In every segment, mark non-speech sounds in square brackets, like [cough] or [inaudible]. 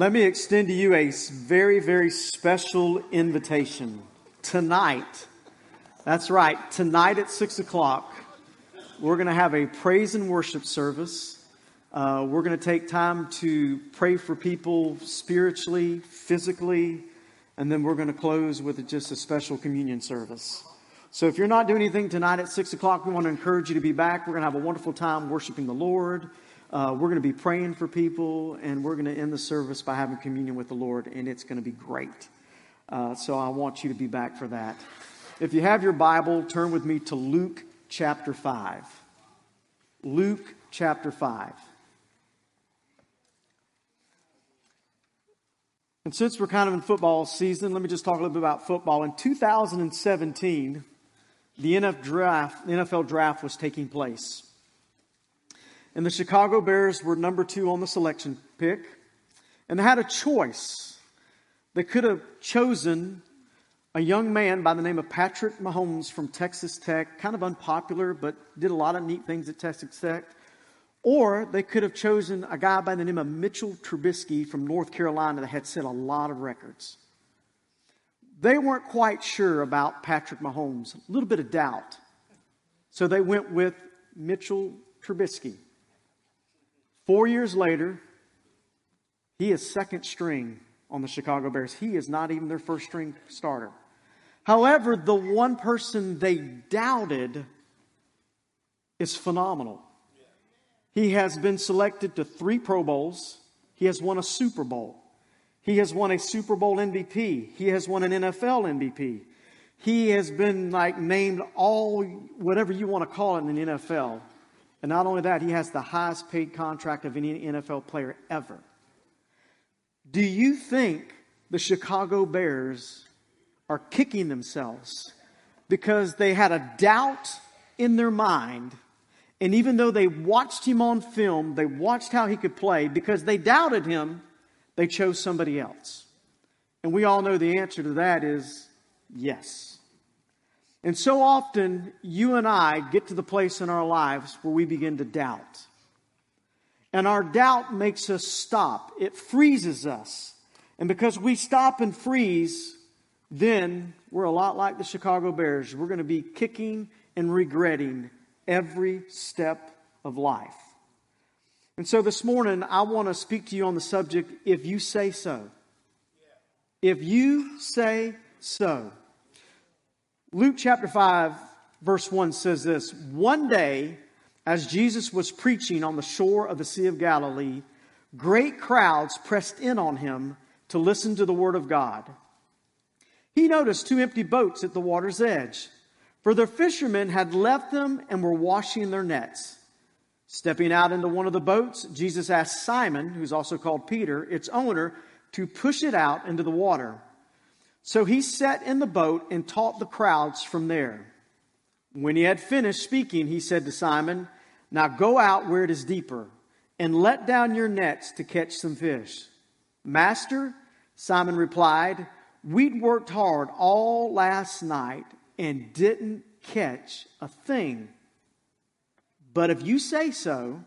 Let me extend to you a very, very special invitation. Tonight, that's right, tonight at 6 o'clock, we're going to have a praise and worship service. Uh, we're going to take time to pray for people spiritually, physically, and then we're going to close with just a special communion service. So if you're not doing anything tonight at 6 o'clock, we want to encourage you to be back. We're going to have a wonderful time worshiping the Lord. Uh, we're going to be praying for people, and we're going to end the service by having communion with the Lord, and it's going to be great. Uh, so I want you to be back for that. If you have your Bible, turn with me to Luke chapter 5. Luke chapter 5. And since we're kind of in football season, let me just talk a little bit about football. In 2017, the NFL draft, the NFL draft was taking place. And the Chicago Bears were number two on the selection pick. And they had a choice. They could have chosen a young man by the name of Patrick Mahomes from Texas Tech, kind of unpopular, but did a lot of neat things at Texas Tech. Or they could have chosen a guy by the name of Mitchell Trubisky from North Carolina that had set a lot of records. They weren't quite sure about Patrick Mahomes, a little bit of doubt. So they went with Mitchell Trubisky. Four years later, he is second string on the Chicago Bears. He is not even their first string starter. However, the one person they doubted is phenomenal. He has been selected to three Pro Bowls. He has won a Super Bowl. He has won a Super Bowl MVP. He has won an NFL MVP. He has been like named all, whatever you want to call it in the NFL. And not only that, he has the highest paid contract of any NFL player ever. Do you think the Chicago Bears are kicking themselves because they had a doubt in their mind? And even though they watched him on film, they watched how he could play, because they doubted him, they chose somebody else. And we all know the answer to that is yes. And so often, you and I get to the place in our lives where we begin to doubt. And our doubt makes us stop, it freezes us. And because we stop and freeze, then we're a lot like the Chicago Bears. We're going to be kicking and regretting every step of life. And so this morning, I want to speak to you on the subject if you say so. If you say so. Luke chapter 5, verse 1 says this One day, as Jesus was preaching on the shore of the Sea of Galilee, great crowds pressed in on him to listen to the word of God. He noticed two empty boats at the water's edge, for the fishermen had left them and were washing their nets. Stepping out into one of the boats, Jesus asked Simon, who's also called Peter, its owner, to push it out into the water. So he sat in the boat and taught the crowds from there. When he had finished speaking, he said to Simon, Now go out where it is deeper and let down your nets to catch some fish. Master, Simon replied, We'd worked hard all last night and didn't catch a thing. But if you say so,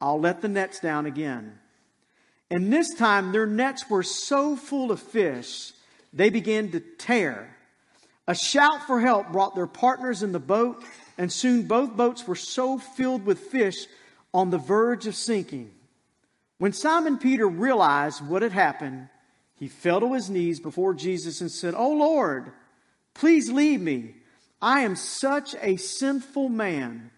I'll let the nets down again. And this time their nets were so full of fish, they began to tear. A shout for help brought their partners in the boat, and soon both boats were so filled with fish on the verge of sinking. When Simon Peter realized what had happened, he fell to his knees before Jesus and said, Oh Lord, please leave me. I am such a sinful man.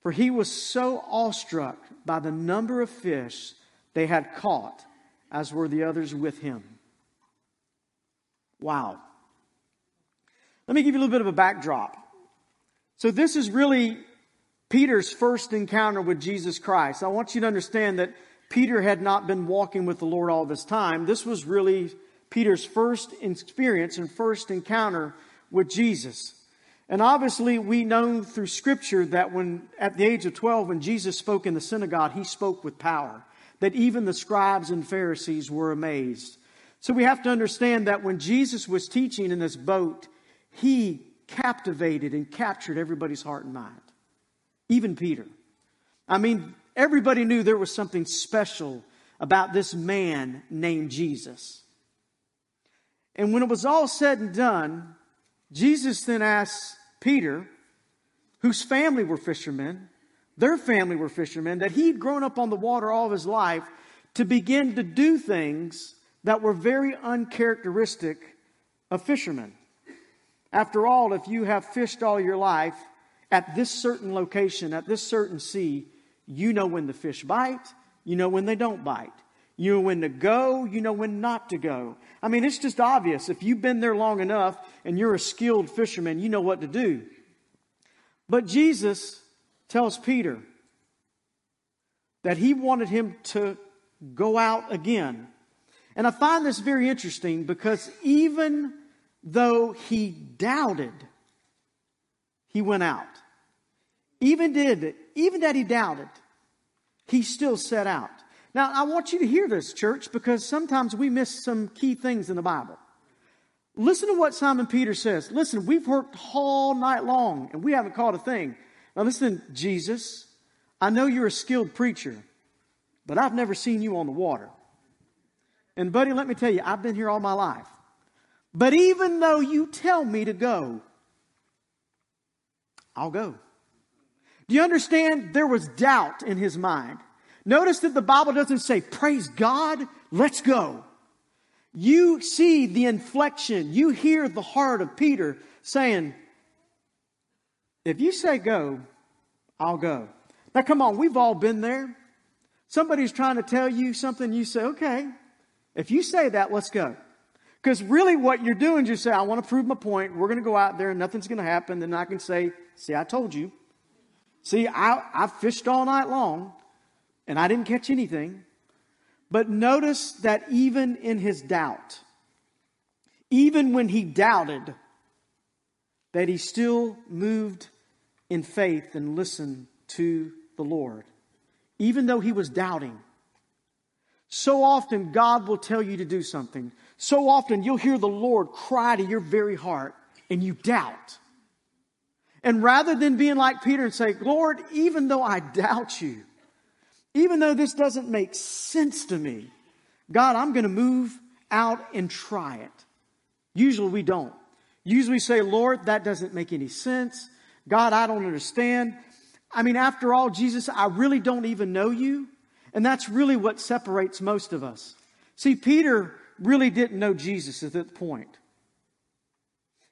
For he was so awestruck by the number of fish they had caught, as were the others with him. Wow. Let me give you a little bit of a backdrop. So, this is really Peter's first encounter with Jesus Christ. I want you to understand that Peter had not been walking with the Lord all this time. This was really Peter's first experience and first encounter with Jesus. And obviously, we know through Scripture that when, at the age of 12, when Jesus spoke in the synagogue, he spoke with power, that even the scribes and Pharisees were amazed. So we have to understand that when Jesus was teaching in this boat, he captivated and captured everybody's heart and mind, even Peter. I mean, everybody knew there was something special about this man named Jesus. And when it was all said and done, Jesus then asked Peter, whose family were fishermen, their family were fishermen, that he'd grown up on the water all of his life to begin to do things that were very uncharacteristic of fishermen. After all, if you have fished all your life at this certain location, at this certain sea, you know when the fish bite, you know when they don't bite. You know when to go, you know when not to go. I mean, it's just obvious. If you've been there long enough and you're a skilled fisherman, you know what to do. But Jesus tells Peter that he wanted him to go out again. And I find this very interesting because even though he doubted, he went out. Even did, even that he doubted, he still set out. Now, I want you to hear this, church, because sometimes we miss some key things in the Bible. Listen to what Simon Peter says. Listen, we've worked all night long and we haven't caught a thing. Now, listen, Jesus, I know you're a skilled preacher, but I've never seen you on the water. And, buddy, let me tell you, I've been here all my life. But even though you tell me to go, I'll go. Do you understand? There was doubt in his mind. Notice that the Bible doesn't say, praise God, let's go. You see the inflection. You hear the heart of Peter saying, if you say go, I'll go. Now come on, we've all been there. Somebody's trying to tell you something, you say, okay, if you say that, let's go. Because really what you're doing is you say, I want to prove my point. We're going to go out there and nothing's going to happen. Then I can say, see, I told you. See, I, I fished all night long and I didn't catch anything. But notice that even in his doubt, even when he doubted, that he still moved in faith and listened to the Lord, even though he was doubting. So often, God will tell you to do something. So often, you'll hear the Lord cry to your very heart, and you doubt. And rather than being like Peter and say, Lord, even though I doubt you, even though this doesn't make sense to me, God, I'm going to move out and try it. Usually we don't. Usually we say, Lord, that doesn't make any sense. God, I don't understand. I mean, after all, Jesus, I really don't even know you. And that's really what separates most of us. See, Peter really didn't know Jesus at that point.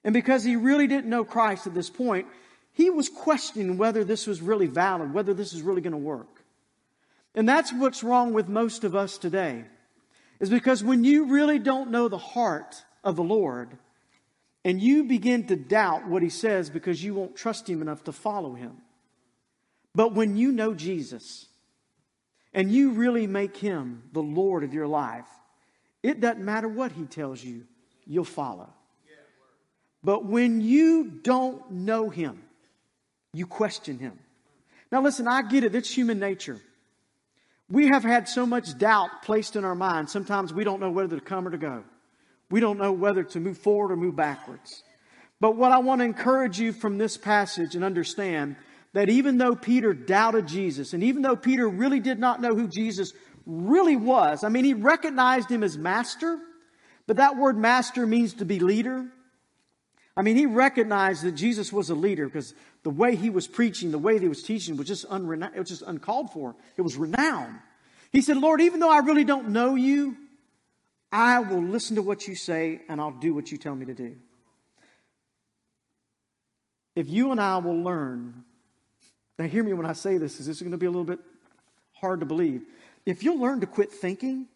And because he really didn't know Christ at this point, he was questioning whether this was really valid, whether this is really going to work. And that's what's wrong with most of us today. Is because when you really don't know the heart of the Lord and you begin to doubt what he says because you won't trust him enough to follow him. But when you know Jesus and you really make him the Lord of your life, it doesn't matter what he tells you, you'll follow. But when you don't know him, you question him. Now listen, I get it. It's human nature. We have had so much doubt placed in our minds. Sometimes we don't know whether to come or to go. We don't know whether to move forward or move backwards. But what I want to encourage you from this passage and understand that even though Peter doubted Jesus, and even though Peter really did not know who Jesus really was, I mean, he recognized him as master, but that word master means to be leader. I mean, he recognized that Jesus was a leader because the way he was preaching, the way he was teaching was just, unrena- it was just uncalled for. It was renowned. He said, Lord, even though I really don't know you, I will listen to what you say and I'll do what you tell me to do. If you and I will learn, now hear me when I say this, is this is going to be a little bit hard to believe. If you'll learn to quit thinking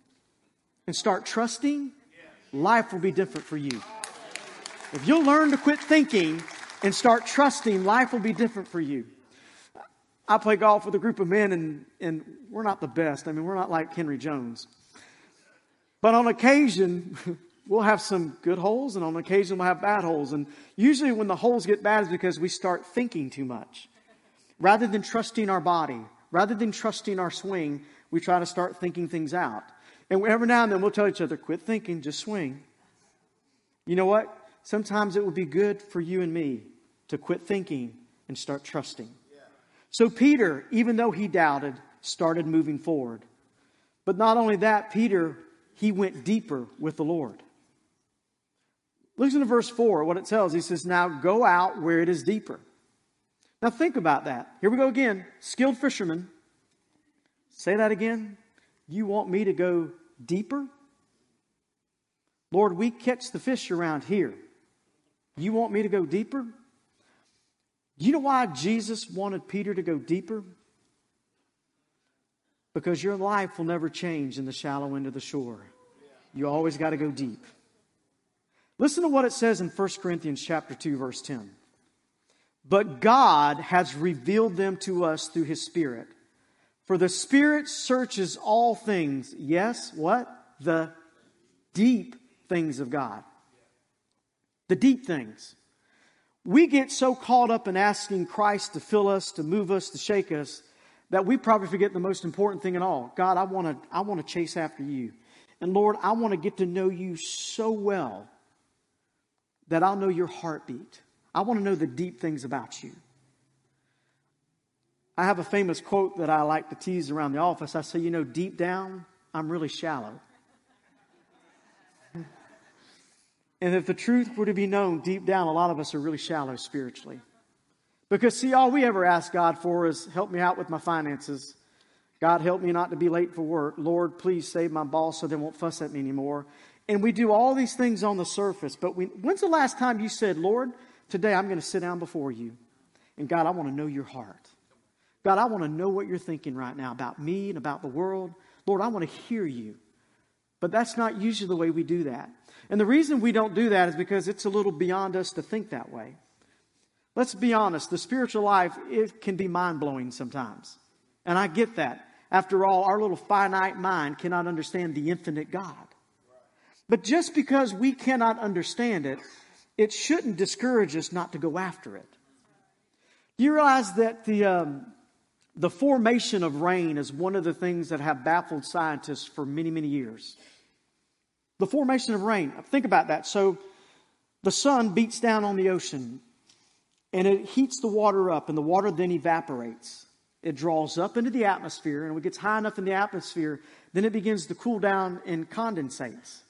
and start trusting, life will be different for you. If you'll learn to quit thinking and start trusting, life will be different for you. I play golf with a group of men, and, and we're not the best. I mean, we're not like Henry Jones. But on occasion, [laughs] we'll have some good holes, and on occasion, we'll have bad holes. And usually, when the holes get bad, is because we start thinking too much. Rather than trusting our body, rather than trusting our swing, we try to start thinking things out. And every now and then, we'll tell each other, quit thinking, just swing. You know what? sometimes it would be good for you and me to quit thinking and start trusting. So Peter, even though he doubted, started moving forward. But not only that, Peter, he went deeper with the Lord. Listen to verse 4, what it tells. He says, Now go out where it is deeper. Now think about that. Here we go again. Skilled fishermen. Say that again. You want me to go deeper? Lord, we catch the fish around here. You want me to go deeper? You know why Jesus wanted Peter to go deeper? Because your life will never change in the shallow end of the shore. You always got to go deep. Listen to what it says in 1 Corinthians chapter 2 verse 10. But God has revealed them to us through his spirit. For the spirit searches all things. Yes, what? The deep things of God. The deep things. We get so caught up in asking Christ to fill us, to move us, to shake us, that we probably forget the most important thing at all. God, I want to I want to chase after you. And Lord, I want to get to know you so well that I'll know your heartbeat. I want to know the deep things about you. I have a famous quote that I like to tease around the office. I say, you know, deep down, I'm really shallow. and if the truth were to be known deep down, a lot of us are really shallow spiritually. Because, see, all we ever ask God for is help me out with my finances. God, help me not to be late for work. Lord, please save my boss so they won't fuss at me anymore. And we do all these things on the surface. But we, when's the last time you said, Lord, today I'm going to sit down before you. And God, I want to know your heart. God, I want to know what you're thinking right now about me and about the world. Lord, I want to hear you. But that's not usually the way we do that. And the reason we don't do that is because it's a little beyond us to think that way. Let's be honest, the spiritual life, it can be mind blowing sometimes. And I get that. After all, our little finite mind cannot understand the infinite God. But just because we cannot understand it, it shouldn't discourage us not to go after it. Do you realize that the, um, the formation of rain is one of the things that have baffled scientists for many, many years? The formation of rain. Think about that. So the sun beats down on the ocean and it heats the water up, and the water then evaporates. It draws up into the atmosphere, and when it gets high enough in the atmosphere, then it begins to cool down and condensates.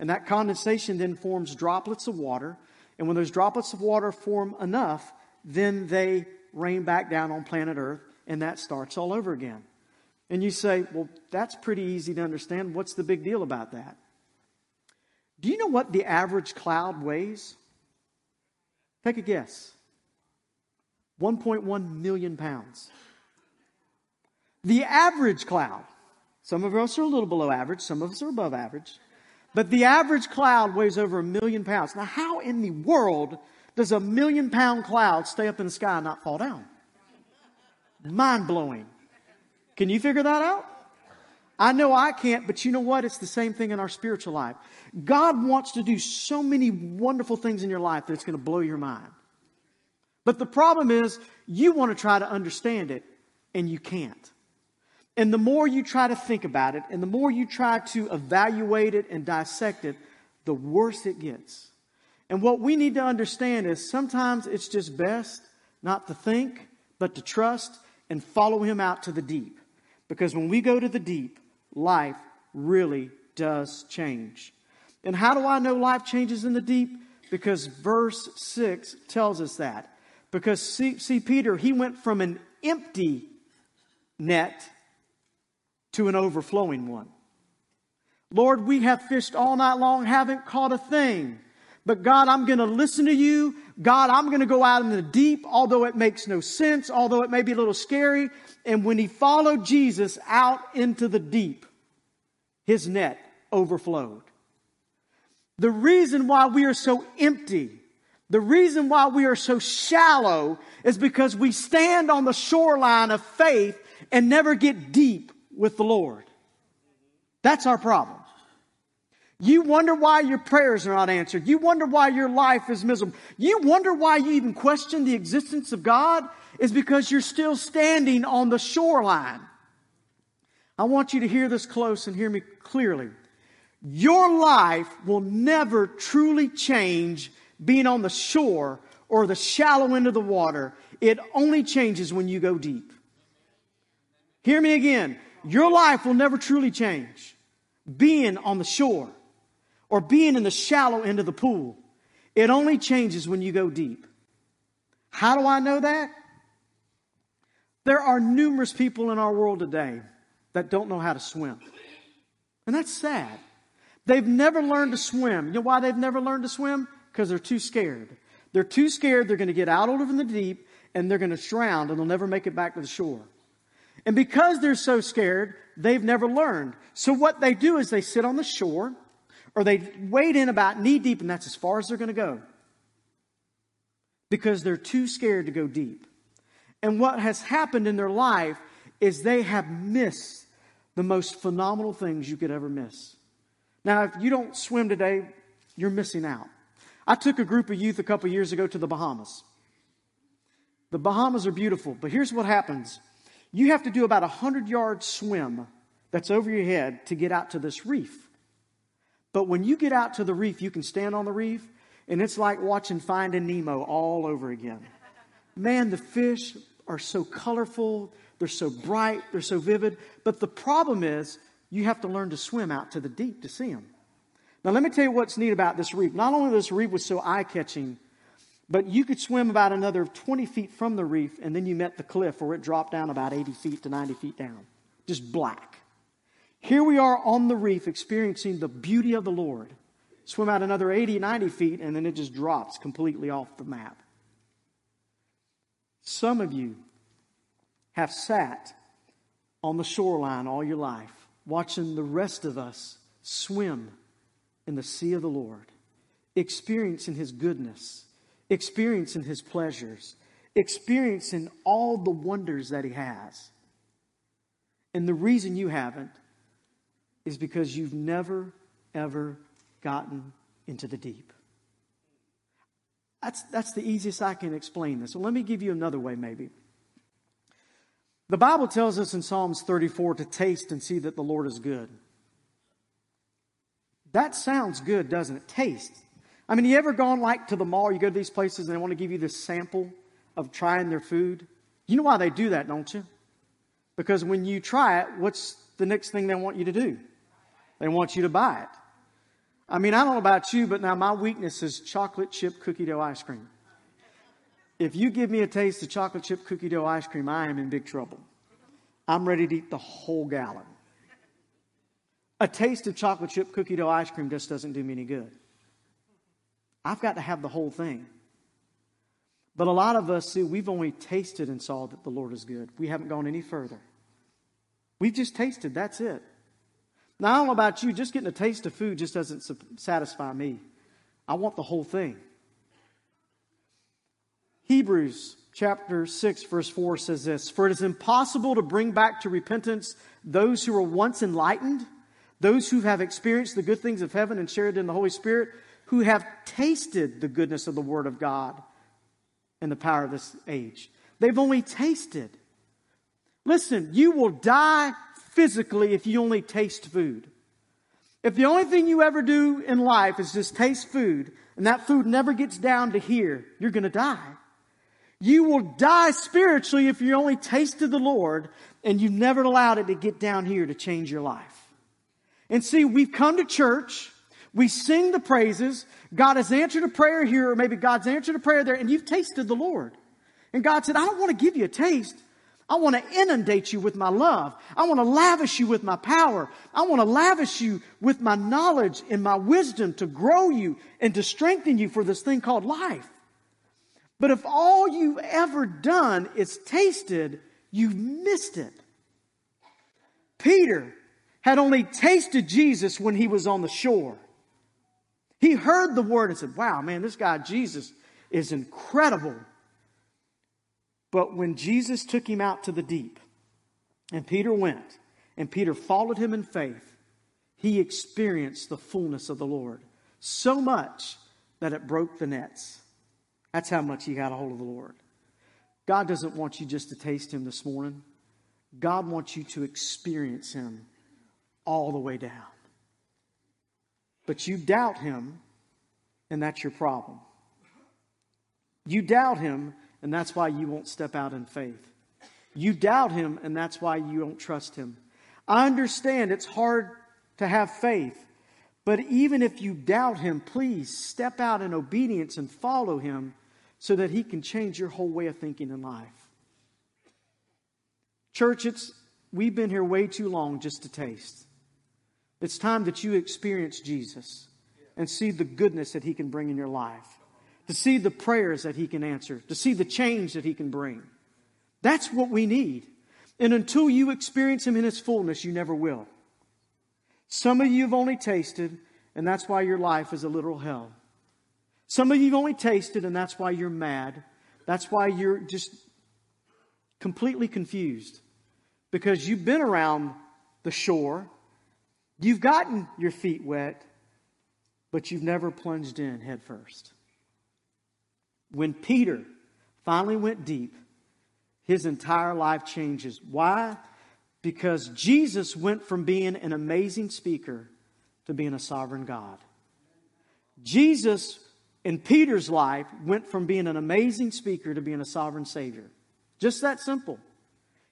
And that condensation then forms droplets of water. And when those droplets of water form enough, then they rain back down on planet Earth, and that starts all over again. And you say, well, that's pretty easy to understand. What's the big deal about that? Do you know what the average cloud weighs? Take a guess. 1.1 million pounds. The average cloud, some of us are a little below average, some of us are above average, but the average cloud weighs over a million pounds. Now, how in the world does a million pound cloud stay up in the sky and not fall down? Mind blowing. Can you figure that out? I know I can't, but you know what? It's the same thing in our spiritual life. God wants to do so many wonderful things in your life that it's going to blow your mind. But the problem is, you want to try to understand it, and you can't. And the more you try to think about it, and the more you try to evaluate it and dissect it, the worse it gets. And what we need to understand is sometimes it's just best not to think, but to trust and follow Him out to the deep. Because when we go to the deep, life really does change. And how do I know life changes in the deep? Because verse 6 tells us that. Because see, see, Peter, he went from an empty net to an overflowing one. Lord, we have fished all night long, haven't caught a thing. But God, I'm going to listen to you. God, I'm going to go out in the deep, although it makes no sense, although it may be a little scary. And when he followed Jesus out into the deep, his net overflowed. The reason why we are so empty the reason why we are so shallow is because we stand on the shoreline of faith and never get deep with the Lord. That's our problem. You wonder why your prayers are not answered. You wonder why your life is miserable. You wonder why you even question the existence of God is because you're still standing on the shoreline. I want you to hear this close and hear me clearly. Your life will never truly change being on the shore or the shallow end of the water. It only changes when you go deep. Hear me again. Your life will never truly change being on the shore or being in the shallow end of the pool. It only changes when you go deep. How do I know that? There are numerous people in our world today that don't know how to swim. And that's sad. They've never learned to swim. You know why they've never learned to swim? Because they're too scared. They're too scared they're going to get out over in the deep and they're going to drown and they'll never make it back to the shore. And because they're so scared, they've never learned. So what they do is they sit on the shore or they wade in about knee deep and that's as far as they're going to go. Because they're too scared to go deep. And what has happened in their life is they have missed the most phenomenal things you could ever miss. Now, if you don't swim today, you're missing out. I took a group of youth a couple years ago to the Bahamas. The Bahamas are beautiful, but here's what happens. You have to do about a hundred yard swim that's over your head to get out to this reef. But when you get out to the reef, you can stand on the reef, and it's like watching Finding Nemo all over again. Man, the fish are so colorful, they're so bright, they're so vivid. But the problem is, you have to learn to swim out to the deep to see them. Now, let me tell you what's neat about this reef. Not only this reef was so eye catching, but you could swim about another 20 feet from the reef, and then you met the cliff where it dropped down about 80 feet to 90 feet down. Just black. Here we are on the reef experiencing the beauty of the Lord. Swim out another 80, 90 feet, and then it just drops completely off the map. Some of you have sat on the shoreline all your life, watching the rest of us swim in the sea of the Lord, experiencing His goodness, experiencing His pleasures, experiencing all the wonders that He has. And the reason you haven't is because you've never, ever gotten into the deep. That's, that's the easiest I can explain this. So let me give you another way, maybe. The Bible tells us in Psalms 34 to taste and see that the Lord is good. That sounds good, doesn't it? Taste. I mean, you ever gone like to the mall, you go to these places and they want to give you this sample of trying their food? You know why they do that, don't you? Because when you try it, what's the next thing they want you to do? They want you to buy it. I mean, I don't know about you, but now my weakness is chocolate chip cookie dough ice cream. If you give me a taste of chocolate chip cookie dough ice cream, I am in big trouble. I'm ready to eat the whole gallon. A taste of chocolate chip cookie dough ice cream just doesn't do me any good. I've got to have the whole thing. But a lot of us, see, we've only tasted and saw that the Lord is good. We haven't gone any further. We've just tasted, that's it. Now, I don't know about you, just getting a taste of food just doesn't satisfy me. I want the whole thing. Hebrews chapter 6, verse 4 says this For it is impossible to bring back to repentance those who were once enlightened, those who have experienced the good things of heaven and shared in the Holy Spirit, who have tasted the goodness of the Word of God and the power of this age. They've only tasted. Listen, you will die physically if you only taste food. If the only thing you ever do in life is just taste food, and that food never gets down to here, you're going to die. You will die spiritually if you only tasted the Lord and you never allowed it to get down here to change your life. And see, we've come to church, we sing the praises, God has answered a prayer here, or maybe God's answered a prayer there, and you've tasted the Lord. And God said, I don't want to give you a taste. I want to inundate you with my love. I want to lavish you with my power. I want to lavish you with my knowledge and my wisdom to grow you and to strengthen you for this thing called life. But if all you've ever done is tasted, you've missed it. Peter had only tasted Jesus when he was on the shore. He heard the word and said, Wow, man, this guy Jesus is incredible. But when Jesus took him out to the deep, and Peter went, and Peter followed him in faith, he experienced the fullness of the Lord so much that it broke the nets. That's how much he got a hold of the Lord. God doesn't want you just to taste him this morning. God wants you to experience him all the way down. But you doubt him, and that's your problem. You doubt him, and that's why you won't step out in faith. You doubt him, and that's why you don't trust him. I understand it's hard to have faith, but even if you doubt him, please step out in obedience and follow him so that he can change your whole way of thinking in life. Church, it's, we've been here way too long just to taste. It's time that you experience Jesus and see the goodness that he can bring in your life, to see the prayers that he can answer, to see the change that he can bring. That's what we need. And until you experience him in his fullness, you never will. Some of you have only tasted, and that's why your life is a literal hell. Some of you have only tasted, and that's why you're mad. That's why you're just completely confused. Because you've been around the shore, you've gotten your feet wet, but you've never plunged in head first. When Peter finally went deep, his entire life changes. Why? Because Jesus went from being an amazing speaker to being a sovereign God. Jesus in Peter's life went from being an amazing speaker to being a sovereign Savior. Just that simple.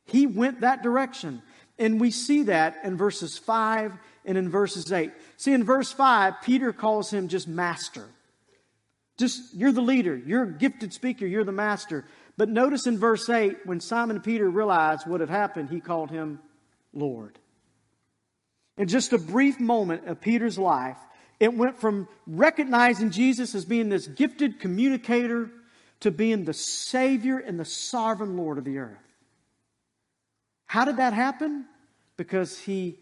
He went that direction. And we see that in verses 5 and in verses 8. See, in verse 5, Peter calls him just master. Just, you're the leader, you're a gifted speaker, you're the master. But notice in verse 8, when Simon Peter realized what had happened, he called him Lord. In just a brief moment of Peter's life, it went from recognizing Jesus as being this gifted communicator to being the Savior and the sovereign Lord of the earth. How did that happen? Because he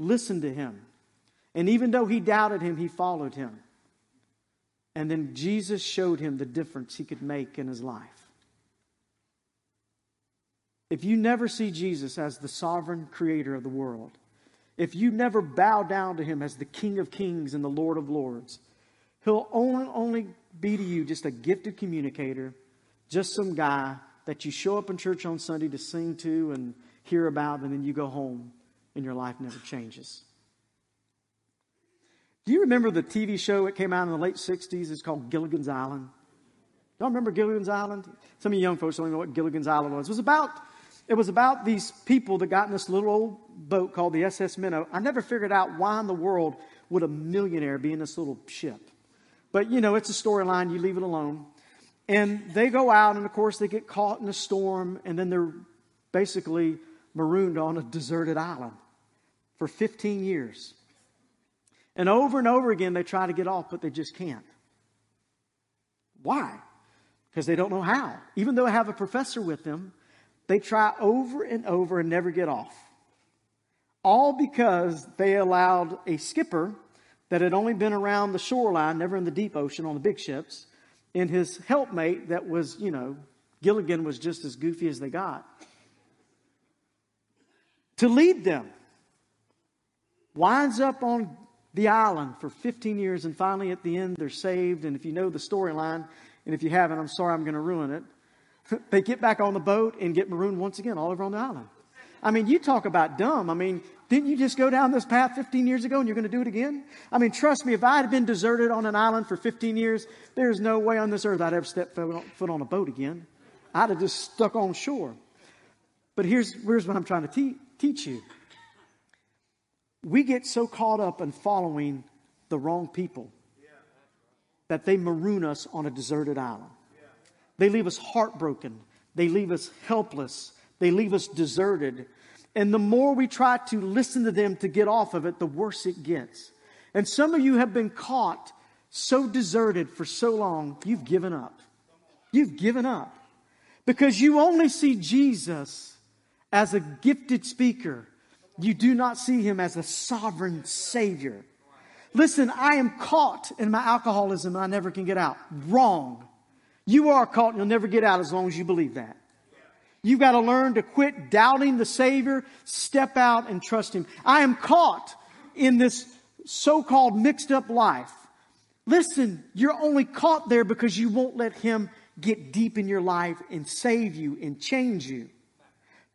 listened to him. And even though he doubted him, he followed him. And then Jesus showed him the difference he could make in his life. If you never see Jesus as the sovereign creator of the world, if you never bow down to him as the King of kings and the Lord of lords, he'll only, only be to you just a gifted communicator, just some guy that you show up in church on Sunday to sing to and hear about, and then you go home your life never changes. Do you remember the TV show that came out in the late 60s? It's called Gilligan's Island. Y'all remember Gilligan's Island? Some of you young folks don't even know what Gilligan's Island was. It was about it was about these people that got in this little old boat called the SS Minnow. I never figured out why in the world would a millionaire be in this little ship. But, you know, it's a storyline. You leave it alone. And they go out, and of course, they get caught in a storm, and then they're basically marooned on a deserted island for 15 years. And over and over again, they try to get off, but they just can't. Why? Because they don't know how. Even though they have a professor with them, they try over and over and never get off. All because they allowed a skipper that had only been around the shoreline, never in the deep ocean on the big ships, and his helpmate that was, you know, Gilligan was just as goofy as they got, to lead them. Winds up on the island for 15 years, and finally at the end, they're saved. And if you know the storyline, and if you haven't, I'm sorry I'm going to ruin it. [laughs] they get back on the boat and get marooned once again all over on the island. I mean, you talk about dumb. I mean, didn't you just go down this path 15 years ago and you're going to do it again? I mean, trust me, if I had been deserted on an island for 15 years, there's no way on this earth I'd ever step foot on a boat again. I'd have just stuck on shore. But here's, here's what I'm trying to te- teach you. We get so caught up in following the wrong people that they maroon us on a deserted island. They leave us heartbroken. They leave us helpless. They leave us deserted. And the more we try to listen to them to get off of it, the worse it gets. And some of you have been caught so deserted for so long, you've given up. You've given up. Because you only see Jesus as a gifted speaker. You do not see him as a sovereign savior. Listen, I am caught in my alcoholism and I never can get out. Wrong. You are caught and you'll never get out as long as you believe that. You've got to learn to quit doubting the Savior, step out and trust Him. I am caught in this so-called mixed up life. Listen, you're only caught there because you won't let Him get deep in your life and save you and change you.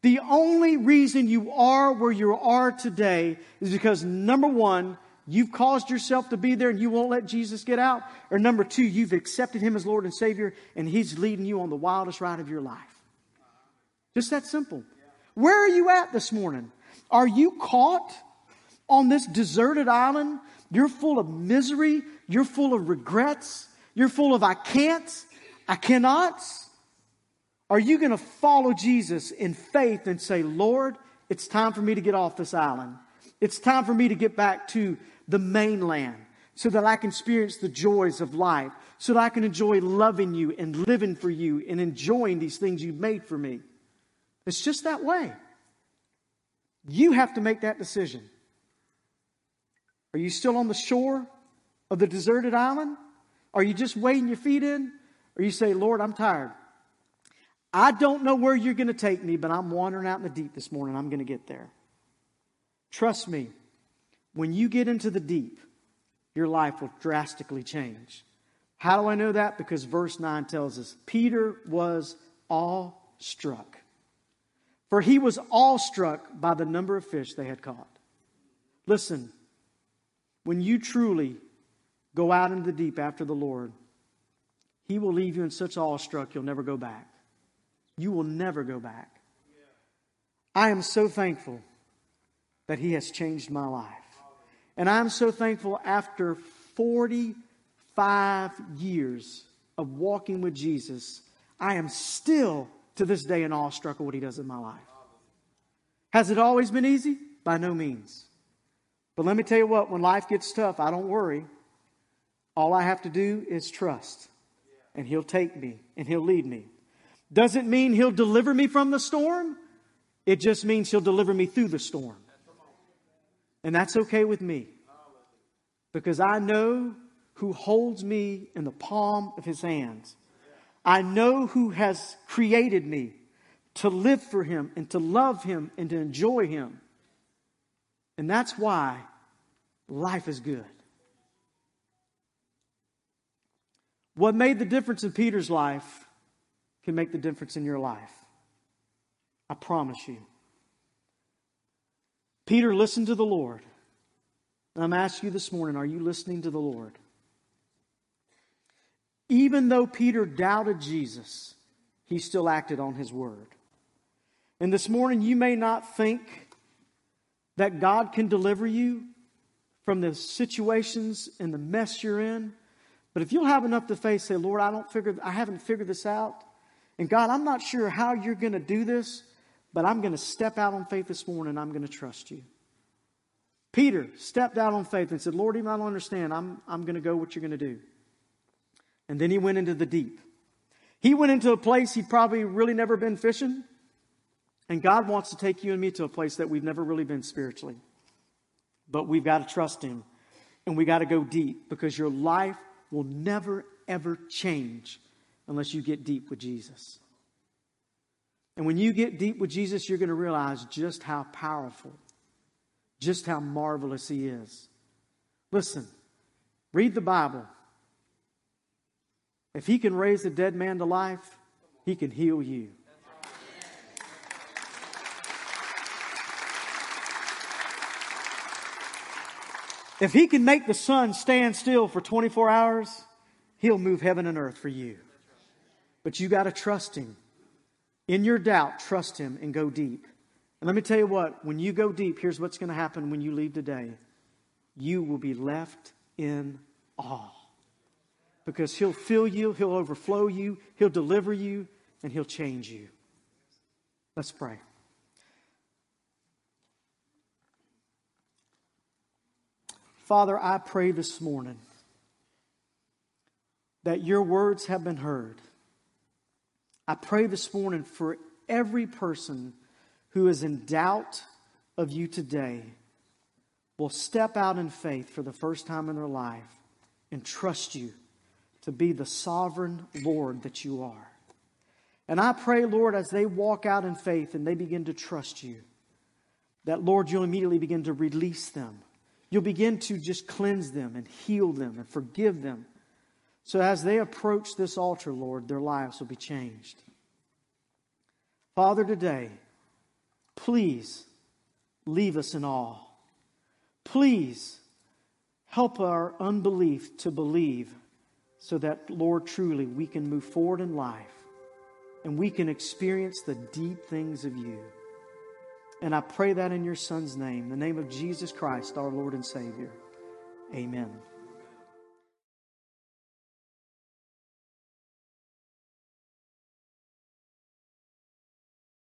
The only reason you are where you are today is because number one, You've caused yourself to be there and you won't let Jesus get out. Or number two, you've accepted Him as Lord and Savior and He's leading you on the wildest ride of your life. Just that simple. Where are you at this morning? Are you caught on this deserted island? You're full of misery. You're full of regrets. You're full of I can't, I cannot. Are you going to follow Jesus in faith and say, Lord, it's time for me to get off this island? It's time for me to get back to the mainland so that I can experience the joys of life, so that I can enjoy loving you and living for you and enjoying these things you've made for me. It's just that way. You have to make that decision. Are you still on the shore of the deserted island? Are you just wading your feet in? Or you say, Lord, I'm tired. I don't know where you're going to take me, but I'm wandering out in the deep this morning. I'm going to get there. Trust me, when you get into the deep, your life will drastically change. How do I know that? Because verse 9 tells us Peter was awestruck. For he was awestruck by the number of fish they had caught. Listen, when you truly go out into the deep after the Lord, he will leave you in such awestruck you'll never go back. You will never go back. I am so thankful that He has changed my life. And I'm so thankful after 45 years of walking with Jesus, I am still to this day in awestruck of what He does in my life. Has it always been easy? By no means. But let me tell you what, when life gets tough, I don't worry. All I have to do is trust. And He'll take me and He'll lead me. Doesn't mean He'll deliver me from the storm. It just means He'll deliver me through the storm. And that's okay with me. Because I know who holds me in the palm of His hands. I know who has created me to live for Him and to love Him and to enjoy Him. And that's why life is good. What made the difference in Peter's life can make the difference in your life. I promise you. Peter listened to the Lord. And I'm asking you this morning are you listening to the Lord? Even though Peter doubted Jesus, he still acted on his word. And this morning, you may not think that God can deliver you from the situations and the mess you're in. But if you'll have enough to face, say, Lord, I don't figure, I haven't figured this out. And God, I'm not sure how you're going to do this, but I'm going to step out on faith this morning. I'm going to trust you. Peter stepped out on faith and said, Lord, even I don't understand. I'm, I'm going to go what you're going to do. And then he went into the deep. He went into a place he'd probably really never been fishing. And God wants to take you and me to a place that we've never really been spiritually. But we've got to trust Him and we got to go deep because your life will never, ever change unless you get deep with Jesus. And when you get deep with Jesus, you're going to realize just how powerful, just how marvelous He is. Listen, read the Bible. If He can raise a dead man to life, He can heal you. If he can make the sun stand still for 24 hours, he'll move heaven and earth for you. But you got to trust him. In your doubt, trust him and go deep. And let me tell you what, when you go deep, here's what's going to happen when you leave today. You will be left in awe. Because he'll fill you, he'll overflow you, he'll deliver you, and he'll change you. Let's pray. Father, I pray this morning that your words have been heard. I pray this morning for every person who is in doubt of you today will step out in faith for the first time in their life and trust you to be the sovereign Lord that you are. And I pray, Lord, as they walk out in faith and they begin to trust you, that, Lord, you'll immediately begin to release them You'll begin to just cleanse them and heal them and forgive them. So as they approach this altar, Lord, their lives will be changed. Father, today, please leave us in awe. Please help our unbelief to believe so that, Lord, truly we can move forward in life and we can experience the deep things of you. And I pray that in your Son's name, the name of Jesus Christ, our Lord and Savior. Amen.